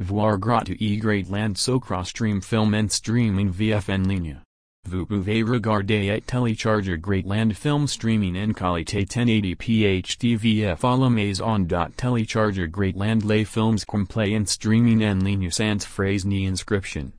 Voir gratu e great land sokrostream film and streaming vf en ligne. Vous pouvez regarder et télécharger greatland film streaming en qualité 1080p HDVF à la maison. Télécharger greatland les films complets en streaming en ligne sans phrase ni inscription.